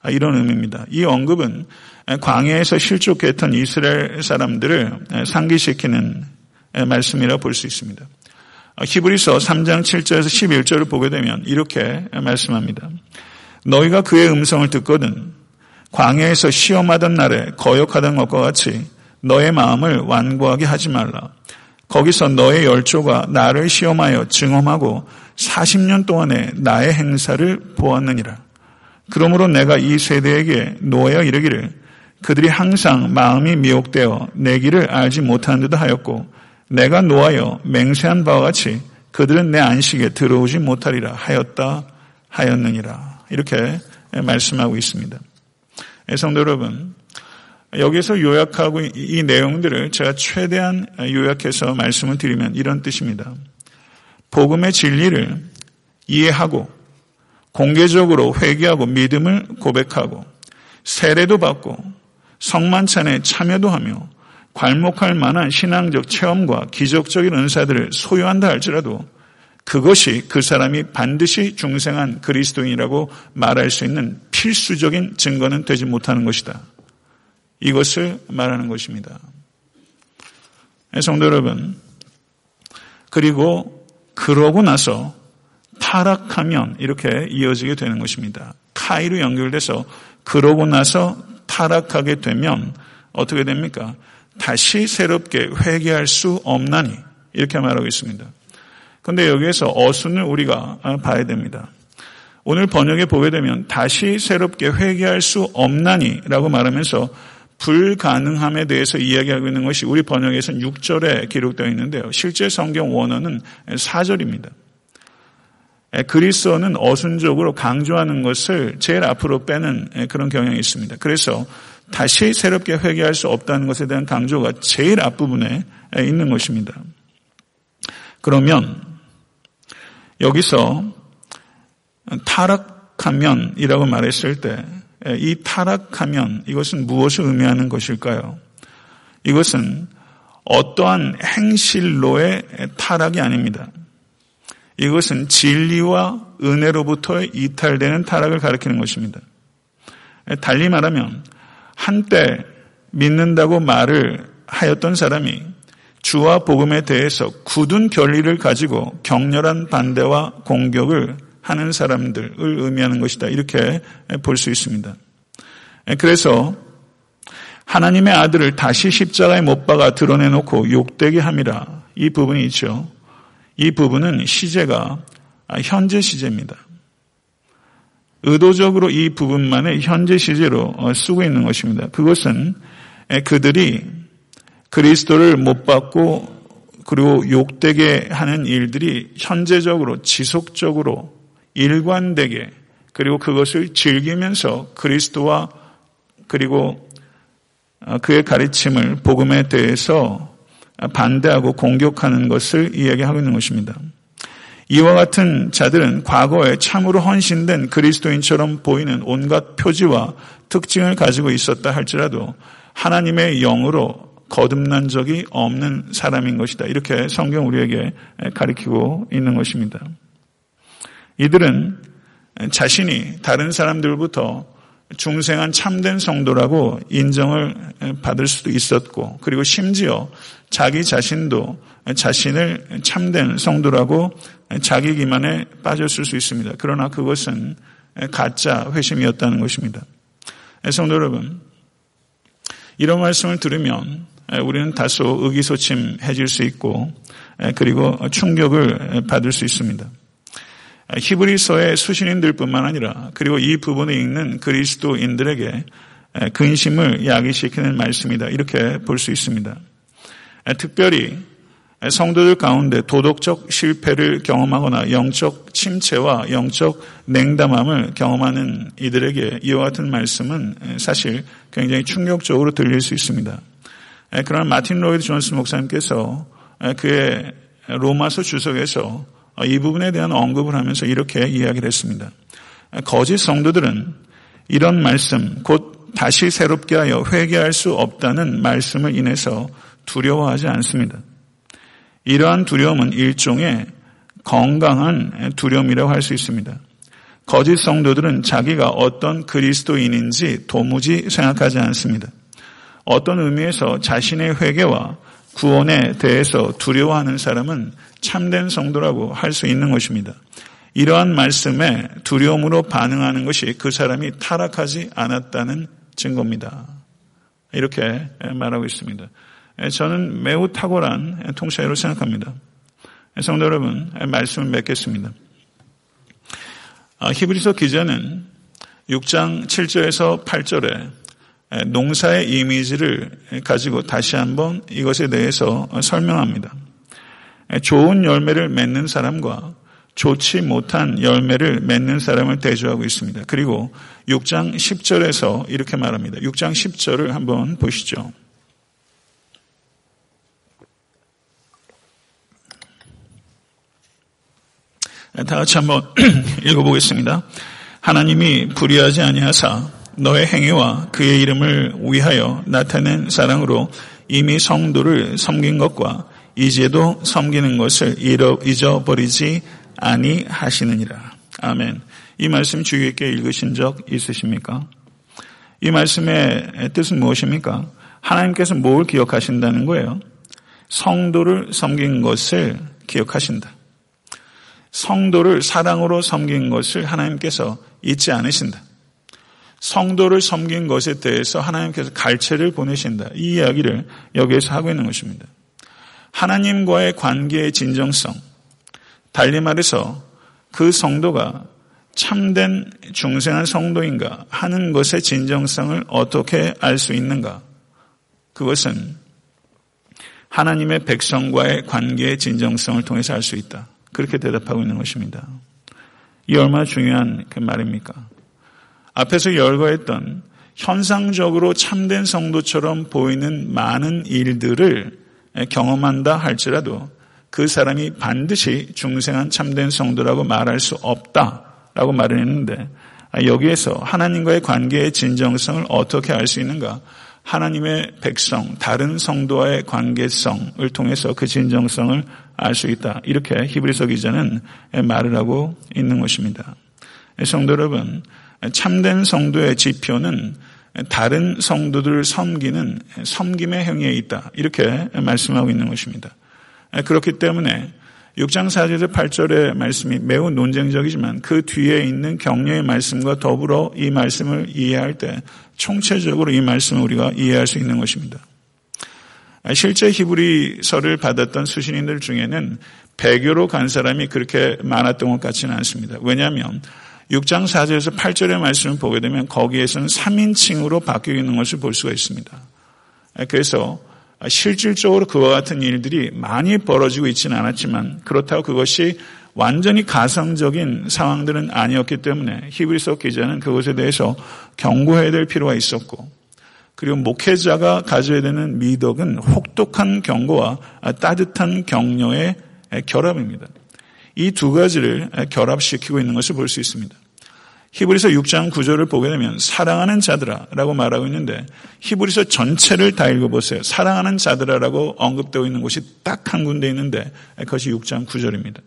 이런 의미입니다. 이 언급은 광야에서 실족했던 이스라엘 사람들을 상기시키는 말씀이라 볼 수 있습니다. 히브리서 3장 7절에서 11절을 보게 되면 이렇게 말씀합니다. 너희가 그의 음성을 듣거든 광야에서 시험하던 날에 거역하던 것과 같이 너의 마음을 완고하게 하지 말라. 거기서 너의 열조가 나를 시험하여 증험하고 40년 동안에 나의 행사를 보았느니라. 그러므로 내가 이 세대에게 노하여 이르기를 그들이 항상 마음이 미혹되어 내 길을 알지 못하는 듯 하였고 내가 노하여 맹세한 바와 같이 그들은 내 안식에 들어오지 못하리라 하였다 하였느니라. 이렇게 말씀하고 있습니다. 예, 성도 여러분, 여기서 요약하고 이 내용들을 제가 최대한 요약해서 말씀을 드리면 이런 뜻입니다. 복음의 진리를 이해하고 공개적으로 회개하고 믿음을 고백하고 세례도 받고 성만찬에 참여도 하며 괄목할 만한 신앙적 체험과 기적적인 은사들을 소유한다 할지라도 그것이 그 사람이 반드시 중생한 그리스도인이라고 말할 수 있는 필수적인 증거는 되지 못하는 것이다. 이것을 말하는 것입니다. 네, 성도 여러분, 그리고 그러고 나서 타락하면 이렇게 이어지게 되는 것입니다. 카이로 연결돼서 그러고 나서 타락하게 되면 어떻게 됩니까? 다시 새롭게 회개할 수 없나니 이렇게 말하고 있습니다. 그런데 여기에서 어순을 우리가 봐야 됩니다. 오늘 번역에 보게 되면 다시 새롭게 회개할 수 없나니라고 말하면서 불가능함에 대해서 이야기하고 있는 것이 우리 번역에서는 6절에 기록되어 있는데요. 실제 성경 원어는 4절입니다. 그리스어는 어순적으로 강조하는 것을 제일 앞으로 빼는 그런 경향이 있습니다. 그래서 다시 새롭게 회개할 수 없다는 것에 대한 강조가 제일 앞부분에 있는 것입니다. 그러면 여기서 타락하면이라고 말했을 때 이 타락하면 이것은 무엇을 의미하는 것일까요? 이것은 어떠한 행실로의 타락이 아닙니다. 이것은 진리와 은혜로부터 이탈되는 타락을 가리키는 것입니다. 달리 말하면 한때 믿는다고 말을 하였던 사람이 주와 복음에 대해서 굳은 결의를 가지고 격렬한 반대와 공격을 하는 사람들을 의미하는 것이다. 이렇게 볼 수 있습니다. 그래서 하나님의 아들을 다시 십자가에 못 박아 드러내놓고 욕되게 함이라. 이 부분이 있죠. 이 부분은 시제가 현재 시제입니다. 의도적으로 이 부분만을 현재 시제로 어, 쓰고 있는 것입니다. 그것은 그들이 그리스도를 못 받고 그리고 욕되게 하는 일들이 현재적으로 지속적으로 일관되게 그리고 그것을 즐기면서 그리스도와 그리고 어, 그의 가르침을 복음에 대해서 반대하고 공격하는 것을 이야기하고 있는 것입니다. 이와 같은 자들은 과거에 참으로 헌신된 그리스도인처럼 보이는 온갖 표지와 특징을 가지고 있었다 할지라도 하나님의 영으로 거듭난 적이 없는 사람인 것이다. 이렇게 성경 우리에게 가리키고 있는 것입니다. 이들은 자신이 다른 사람들부터 중생한 참된 성도라고 인정을 받을 수도 있었고, 그리고 심지어 자기 자신도 자신을 참된 성도라고 자기 기만에 빠졌을 수 있습니다. 그러나 그것은 가짜 회심이었다는 것입니다. 성도 여러분, 이런 말씀을 들으면 우리는 다소 의기소침해질 수 있고 그리고 충격을 받을 수 있습니다. 히브리서의 수신인들뿐만 아니라 그리고 이 부분에 있는 그리스도인들에게 근심을 야기시키는 말씀이다. 이렇게 볼 수 있습니다. 특별히 성도들 가운데 도덕적 실패를 경험하거나 영적 침체와 영적 냉담함을 경험하는 이들에게 이와 같은 말씀은 사실 굉장히 충격적으로 들릴 수 있습니다. 그러나 마틴 로이드 존스 목사님께서 그의 로마서 주석에서 이 부분에 대한 언급을 하면서 이렇게 이야기를 했습니다. 거짓 성도들은 이런 말씀, 곧 다시 새롭게 하여 회개할 수 없다는 말씀을 인해서 두려워하지 않습니다. 이러한 두려움은 일종의 건강한 두려움이라고 할 수 있습니다. 거짓 성도들은 자기가 어떤 그리스도인인지 도무지 생각하지 않습니다. 어떤 의미에서 자신의 회개와 구원에 대해서 두려워하는 사람은 참된 성도라고 할 수 있는 것입니다. 이러한 말씀에 두려움으로 반응하는 것이 그 사람이 타락하지 않았다는 증거입니다. 이렇게 말하고 있습니다. 저는 매우 탁월한 통찰로 생각합니다. 성도 여러분, 말씀을 맺겠습니다. 아, 히브리서 기자는 6장 7절에서 8절에 농사의 이미지를 가지고 다시 한번 이것에 대해서 설명합니다. 좋은 열매를 맺는 사람과 좋지 못한 열매를 맺는 사람을 대조하고 있습니다. 그리고 6장 10절에서 이렇게 말합니다. 6장 10절을 한번 보시죠. 다 같이 한번 읽어보겠습니다. 하나님이 불의하지 아니하사 너의 행위와 그의 이름을 위하여 나타낸 사랑으로 이미 성도를 섬긴 것과 이제도 섬기는 것을 잊어버리지 아니하시느니라. 아멘. 이 말씀 주의 있게 읽으신 적 있으십니까? 이 말씀의 뜻은 무엇입니까? 하나님께서 뭘 기억하신다는 거예요? 성도를 섬긴 것을 기억하신다. 성도를 사랑으로 섬긴 것을 하나님께서 잊지 않으신다. 성도를 섬긴 것에 대해서 하나님께서 갈채를 보내신다. 이 이야기를 여기에서 하고 있는 것입니다. 하나님과의 관계의 진정성, 달리 말해서 그 성도가 참된 중생한 성도인가 하는 것의 진정성을 어떻게 알 수 있는가? 그것은 하나님의 백성과의 관계의 진정성을 통해서 알 수 있다. 그렇게 대답하고 있는 것입니다. 이 얼마나 중요한 그 말입니까? 앞에서 열거했던 현상적으로 참된 성도처럼 보이는 많은 일들을 경험한다 할지라도 그 사람이 반드시 중생한 참된 성도라고 말할 수 없다라고 말을 했는데 여기에서 하나님과의 관계의 진정성을 어떻게 알 수 있는가? 하나님의 백성, 다른 성도와의 관계성을 통해서 그 진정성을 알 수 있다. 이렇게 히브리서 기자는 말을 하고 있는 것입니다. 성도 여러분, 참된 성도의 지표는 다른 성도들을 섬기는 섬김의 행위에 있다. 이렇게 말씀하고 있는 것입니다. 그렇기 때문에 6장 4절에서 8절의 말씀이 매우 논쟁적이지만 그 뒤에 있는 격려의 말씀과 더불어 이 말씀을 이해할 때 총체적으로 이 말씀을 우리가 이해할 수 있는 것입니다. 실제 히브리서를 받았던 수신인들 중에는 배교로 간 사람이 그렇게 많았던 것 같지는 않습니다. 왜냐하면 6장 4절에서 8절의 말씀을 보게 되면 거기에서는 3인칭으로 바뀌어 있는 것을 볼 수가 있습니다. 그래서 실질적으로 그와 같은 일들이 많이 벌어지고 있지는 않았지만 그렇다고 그것이 완전히 가성적인 상황들은 아니었기 때문에 히브리서 기자는 그것에 대해서 경고해야 될 필요가 있었고 그리고 목회자가 가져야 되는 미덕은 혹독한 경고와 따뜻한 격려의 결합입니다. 이 두 가지를 결합시키고 있는 것을 볼 수 있습니다. 히브리서 6장 9절을 보게 되면 사랑하는 자들아라고 말하고 있는데 히브리서 전체를 다 읽어보세요. 사랑하는 자들아라고 언급되어 있는 곳이 딱 한 군데 있는데 그것이 6장 9절입니다.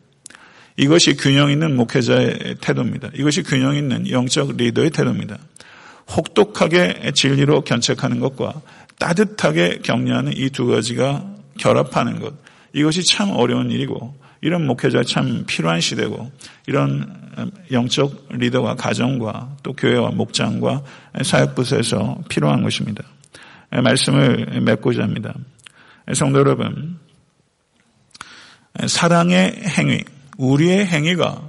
이것이 균형 있는 목회자의 태도입니다. 이것이 균형 있는 영적 리더의 태도입니다. 혹독하게 진리로 견책하는 것과 따뜻하게 격려하는 이 두 가지가 결합하는 것. 이것이 참 어려운 일이고 이런 목회자 참 필요한 시대고 이런 영적 리더와 가정과 또 교회와 목장과 사역부서에서 필요한 것입니다. 말씀을 맺고자 합니다. 성도 여러분, 사랑의 행위, 우리의 행위가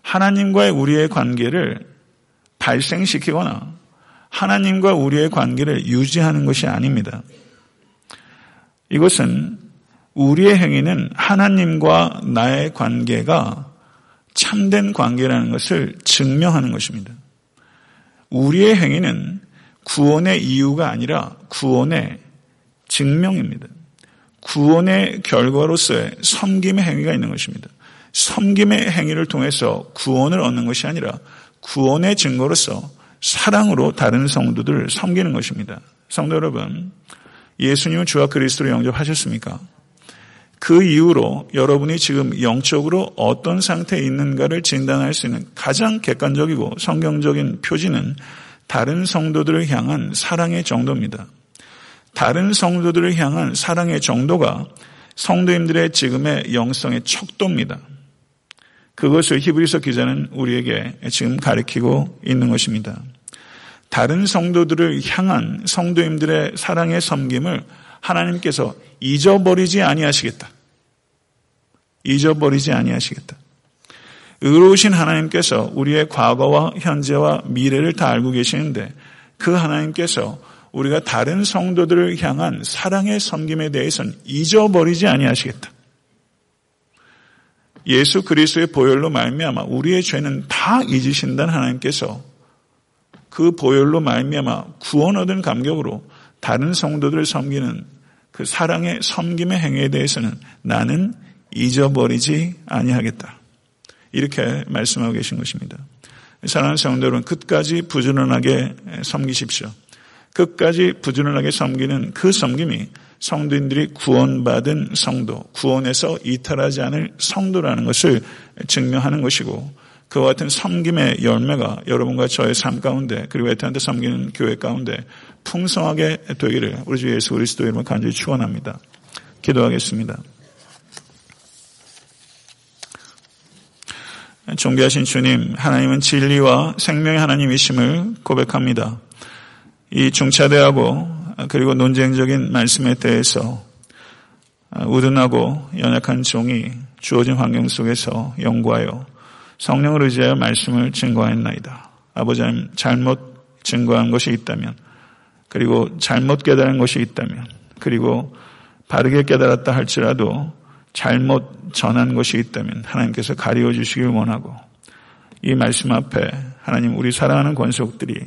하나님과의 우리의 관계를 발생시키거나 하나님과 우리의 관계를 유지하는 것이 아닙니다. 이것은 우리의 행위는 하나님과 나의 관계가 참된 관계라는 것을 증명하는 것입니다. 우리의 행위는 구원의 이유가 아니라 구원의 증명입니다. 구원의 결과로서의 섬김의 행위가 있는 것입니다. 섬김의 행위를 통해서 구원을 얻는 것이 아니라 구원의 증거로서 사랑으로 다른 성도들을 섬기는 것입니다. 성도 여러분, 예수님은 주와 그리스도를 영접하셨습니까? 그 이후로 여러분이 지금 영적으로 어떤 상태에 있는가를 진단할 수 있는 가장 객관적이고 성경적인 표지는 다른 성도들을 향한 사랑의 정도입니다. 다른 성도들을 향한 사랑의 정도가 성도님들의 지금의 영성의 척도입니다. 그것을 히브리서 기자는 우리에게 지금 가리키고 있는 것입니다. 다른 성도들을 향한 성도님들의 사랑의 섬김을 하나님께서 잊어버리지 아니하시겠다. 잊어버리지 아니하시겠다. 의로우신 하나님께서 우리의 과거와 현재와 미래를 다 알고 계시는데 그 하나님께서 우리가 다른 성도들을 향한 사랑의 섬김에 대해서는 잊어버리지 아니하시겠다. 예수 그리스도의 보혈로 말미암아 우리의 죄는 다 잊으신다는 하나님께서 그 보혈로 말미암아 구원 얻은 감격으로 다른 성도들을 섬기는 그 사랑의 섬김의 행위에 대해서는 나는 잊어버리지 아니하겠다. 이렇게 말씀하고 계신 것입니다. 사랑하는 성도 여러분, 끝까지 부지런하게 섬기십시오. 끝까지 부지런하게 섬기는 그 섬김이 성도인들이 구원받은 성도, 구원에서 이탈하지 않을 성도라는 것을 증명하는 것이고 그와 같은 섬김의 열매가 여러분과 저의 삶 가운데 그리고 에탄한테 섬기는 교회 가운데 풍성하게 되기를 우리 주 예수 그리스도 이름으로 간절히 축원합니다. 기도하겠습니다. 존귀하신 주님, 하나님은 진리와 생명의 하나님이심을 고백합니다. 이 중차대하고 그리고 논쟁적인 말씀에 대해서 우둔하고 연약한 종이 주어진 환경 속에서 연구하여 성령을 의지하여 말씀을 증거하였나이다. 아버지 님 잘못 증거한 것이 있다면 그리고 잘못 깨달은 것이 있다면 그리고 바르게 깨달았다 할지라도 잘못 전한 것이 있다면 하나님께서 가리워 주시길 원하고 이 말씀 앞에 하나님 우리 사랑하는 권속들이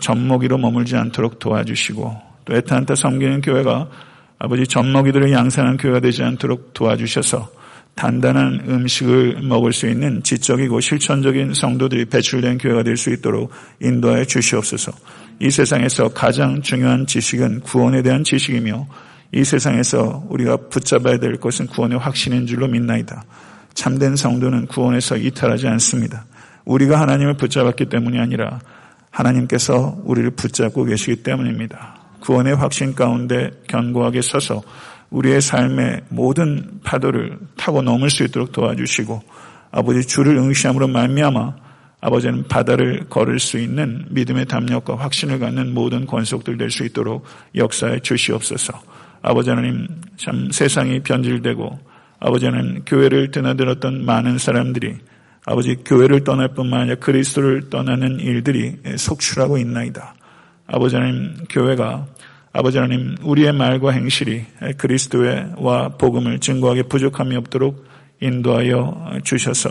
젖먹이로 머물지 않도록 도와주시고 또 애타한테 섬기는 교회가 아버지 젖먹이들을 양산하는 교회가 되지 않도록 도와주셔서 단단한 음식을 먹을 수 있는 지적이고 실천적인 성도들이 배출된 교회가 될 수 있도록 인도하여 주시옵소서. 이 세상에서 가장 중요한 지식은 구원에 대한 지식이며 이 세상에서 우리가 붙잡아야 될 것은 구원의 확신인 줄로 믿나이다. 참된 성도는 구원에서 이탈하지 않습니다. 우리가 하나님을 붙잡았기 때문이 아니라 하나님께서 우리를 붙잡고 계시기 때문입니다. 구원의 확신 가운데 견고하게 서서 우리의 삶의 모든 파도를 타고 넘을 수 있도록 도와주시고 아버지 주를 응시함으로 말미암아 아버지는 바다를 걸을 수 있는 믿음의 담력과 확신을 갖는 모든 권속들 될 수 있도록 역사에 주시옵소서. 아버지 하나님 참 세상이 변질되고 아버지 하나님 교회를 드나들었던 많은 사람들이 아버지 교회를 떠날 뿐만 아니라 그리스도를 떠나는 일들이 속출하고 있나이다. 아버지 하나님 교회가 아버지 하나님 우리의 말과 행실이 그리스도와 복음을 증거하게 부족함이 없도록 인도하여 주셔서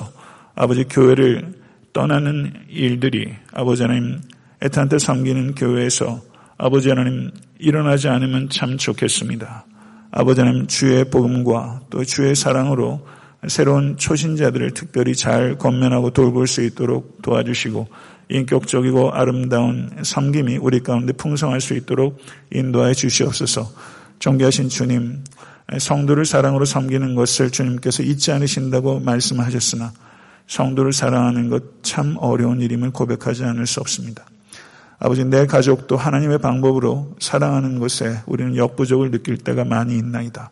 아버지 교회를 떠나는 일들이 아버지 하나님 애타한테 섬기는 교회에서 아버지 하나님 일어나지 않으면 참 좋겠습니다. 아버지 하나님 주의 복음과 또 주의 사랑으로 새로운 초신자들을 특별히 잘 건면하고 돌볼 수 있도록 도와주시고 인격적이고 아름다운 섬김이 우리 가운데 풍성할 수 있도록 인도하여 주시옵소서. 존귀하신 주님, 성도를 사랑으로 섬기는 것을 주님께서 잊지 않으신다고 말씀하셨으나 성도를 사랑하는 것 참 어려운 일임을 고백하지 않을 수 없습니다. 아버지, 내 가족도 하나님의 방법으로 사랑하는 것에 우리는 역부족을 느낄 때가 많이 있나이다.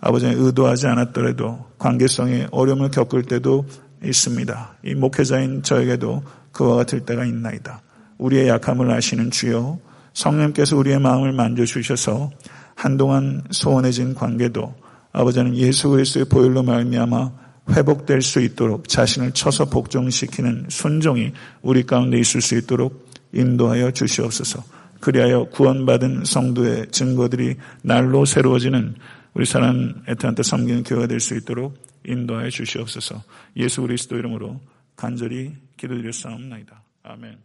아버지 의도하지 않았더라도 관계성에 어려움을 겪을 때도 있습니다. 이 목회자인 저에게도 그와 같을 때가 있나이다. 우리의 약함을 아시는 주여 성령께서 우리의 마음을 만져주셔서 한동안 소원해진 관계도 아버지는 예수 그리스의 보혈로 말미암아 회복될 수 있도록 자신을 쳐서 복종시키는 순종이 우리 가운데 있을 수 있도록 인도하여 주시옵소서. 그리하여 구원받은 성도의 증거들이 날로 새로워지는 우리 사랑 애타한테 섬기는 교회가 될 수 있도록 인도하여 주시옵소서. 예수 그리스도 이름으로 간절히 기도드렸사옵나이다. 아멘.